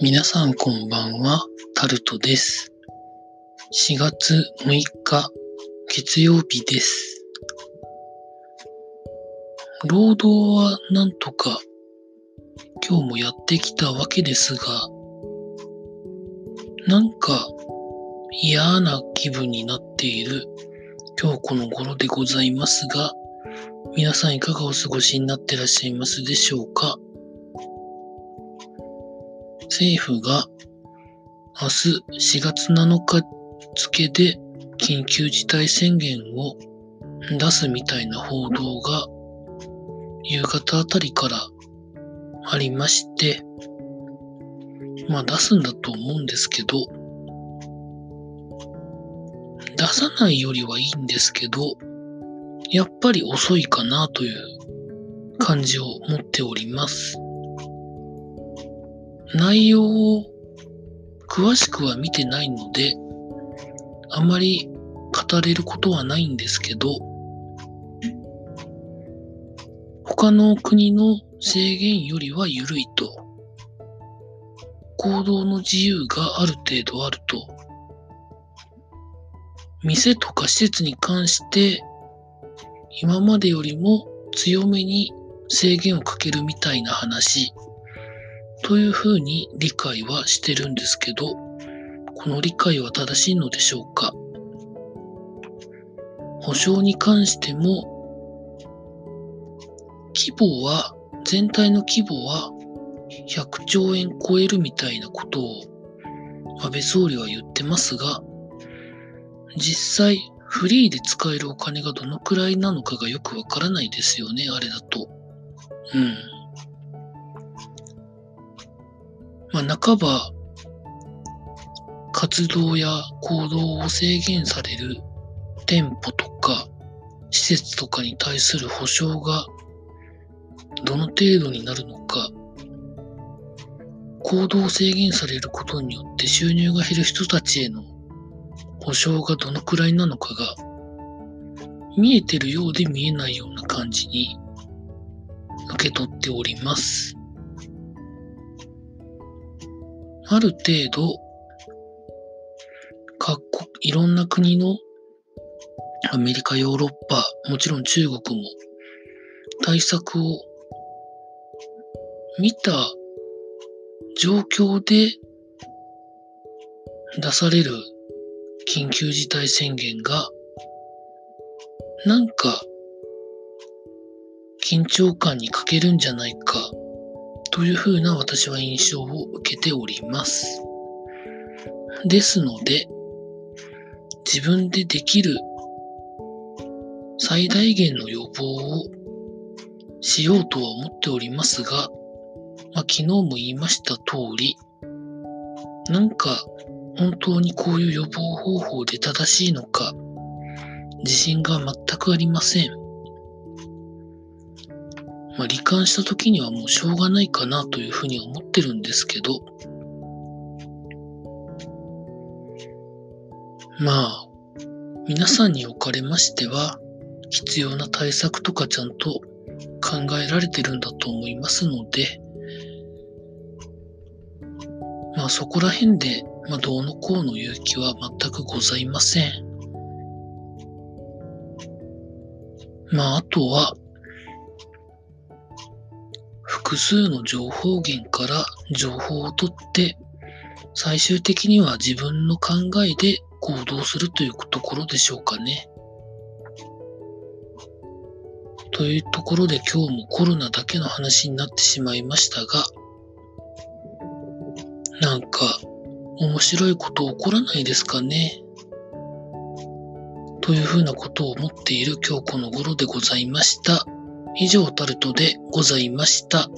皆さんこんばんは、タルトです。4月6日、月曜日です。労働はなんとか今日もやってきたわけですが、なんか嫌な気分になっている今日この頃でございますが、皆さんいかがお過ごしになってらっしゃいますでしょうか？政府が明日4月7日付で緊急事態宣言を出すみたいな報道が夕方あたりからありまして、まあ出すんだと思うんですけど、出さないよりはいいんですけど、やっぱり遅いかなという感じを持っております。内容を詳しくは見てないので、あまり語れることはないんですけど、他の国の制限よりは緩いと、行動の自由がある程度あると、店とか施設に関して今までよりも強めに制限をかけるみたいな話。というふうに理解はしてるんですけど、この理解は正しいのでしょうか？保証に関しても、規模は、全体の規模は100兆円超えるみたいなことを安倍総理は言ってますが、実際フリーで使えるお金がどのくらいなのかがよくわからないですよね、あれだと。うん。まあ、半ば、活動や行動を制限される店舗とか施設とかに対する保証がどの程度になるのか、行動を制限されることによって収入が減る人たちへの保証がどのくらいなのかが見えてるようで見えないような感じに受け取っております。ある程度、各国、いろんな国のアメリカ、ヨーロッパ、もちろん中国も対策を見た状況で出される緊急事態宣言がなんか緊張感に欠けるんじゃないか。というふうな私は印象を受けております。ですので、自分でできる最大限の予防をしようとは思っておりますが、まあ、昨日も言いました通り、なんか本当にこういう予防方法で正しいのか、自信が全くありません。まあ、罹患した時にはもうしょうがないかなというふうに思ってるんですけど、まあ、皆さんにおかれましては、必要な対策とかちゃんと考えられてるんだと思いますので、まあそこら辺で、まあどうのこうの勇気は全くございません。まああとは、複数の情報源から情報を取って、最終的には自分の考えで行動するというところでしょうかね。というところで今日もコロナだけの話になってしまいましたが、なんか面白いこと起こらないですかね。というふうなことを思っている今日この頃でございました。以上タルトでございました。